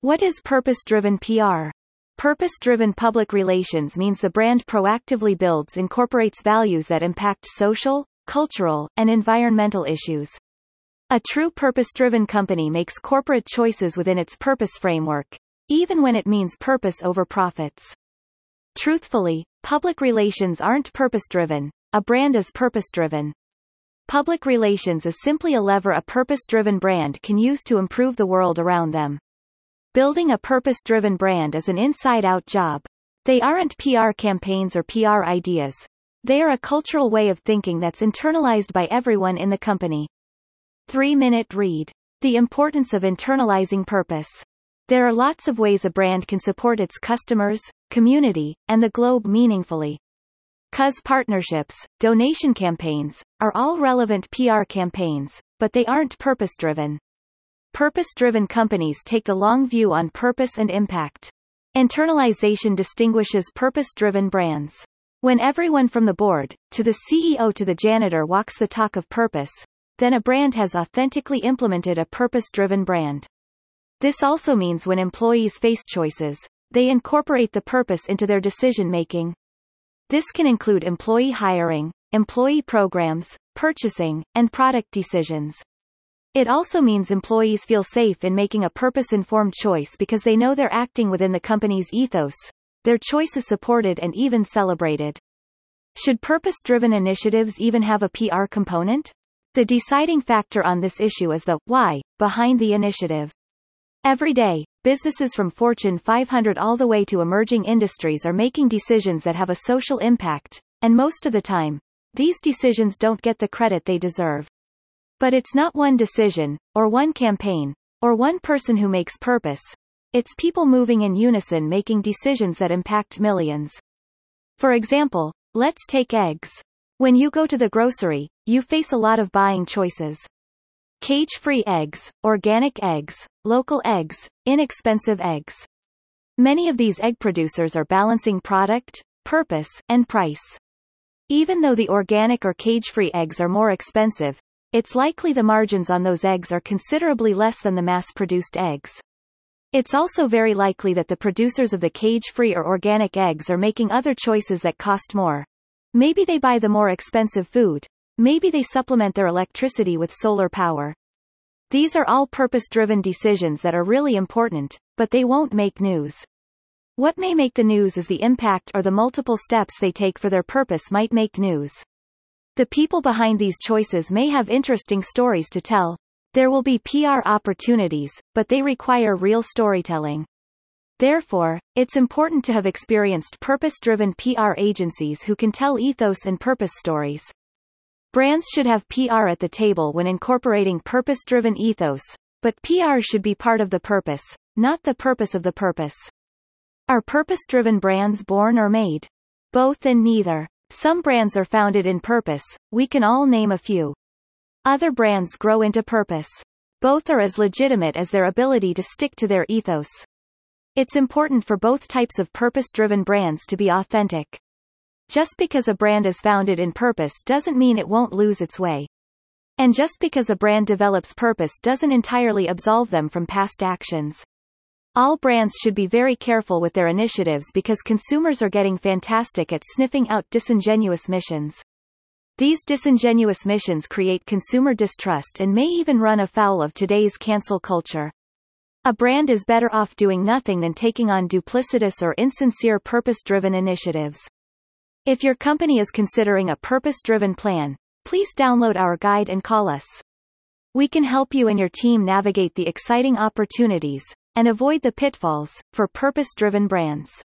What is purpose-driven PR? Purpose-driven public relations means the brand proactively builds incorporates values that impact social, cultural, and environmental issues. A true purpose-driven company makes corporate choices within its purpose framework, even when it means purpose over profits. Truthfully, public relations aren't purpose-driven, a brand is purpose-driven. Public relations is simply a lever a purpose-driven brand can use to improve the world around them. Building a purpose-driven brand is an inside-out job. They aren't PR campaigns or PR ideas. They are a cultural way of thinking that's internalized by everyone in the company. 3-minute read. The importance of internalizing purpose. There are lots of ways a brand can support its customers, community, and the globe meaningfully. Cause partnerships, donation campaigns, are all relevant PR campaigns, but they aren't purpose-driven. Purpose-driven companies take the long view on purpose and impact. Internalization distinguishes purpose-driven brands. When everyone from the board, to the CEO to the janitor walks the talk of purpose, then a brand has authentically implemented a purpose-driven brand. This also means when employees face choices, they incorporate the purpose into their decision-making, this can include employee hiring, employee programs, purchasing, and product decisions. It also means employees feel safe in making a purpose-informed choice because they know they're acting within the company's ethos. Their choice is supported and even celebrated. Should purpose-driven initiatives even have a PR component? The deciding factor on this issue is the why behind the initiative. Every day, businesses from Fortune 500 all the way to emerging industries are making decisions that have a social impact, and most of the time, these decisions don't get the credit they deserve. But it's not one decision, or one campaign, or one person who makes purpose. It's people moving in unison making decisions that impact millions. For example, let's take eggs. When you go to the grocery, you face a lot of buying choices. Cage-free eggs, organic eggs, local eggs, inexpensive eggs. Many of these egg producers are balancing product, purpose, and price. Even though the organic or cage-free eggs are more expensive, it's likely the margins on those eggs are considerably less than the mass-produced eggs. It's also very likely that the producers of the cage-free or organic eggs are making other choices that cost more. Maybe they buy the more expensive food, Maybe they supplement their electricity with solar power. These are all purpose-driven decisions that are really important, but they won't make news. What may make the news is the impact or the multiple steps they take for their purpose might make news. The people behind these choices may have interesting stories to tell. There will be PR opportunities, but they require real storytelling. Therefore, it's important to have experienced purpose-driven PR agencies who can tell ethos and purpose stories. Brands should have PR at the table when incorporating purpose-driven ethos, but PR should be part of the purpose, not the purpose of the purpose. Are purpose-driven brands born or made? Both and neither. Some brands are founded in purpose, we can all name a few. Other brands grow into purpose. Both are as legitimate as their ability to stick to their ethos. It's important for both types of purpose-driven brands to be authentic. Just because a brand is founded in purpose doesn't mean it won't lose its way. And just because a brand develops purpose doesn't entirely absolve them from past actions. All brands should be very careful with their initiatives because consumers are getting fantastic at sniffing out disingenuous missions. These disingenuous missions create consumer distrust and may even run afoul of today's cancel culture. A brand is better off doing nothing than taking on duplicitous or insincere purpose-driven initiatives. If your company is considering a purpose-driven plan, please download our guide and call us. We can help you and your team navigate the exciting opportunities and avoid the pitfalls for purpose-driven brands.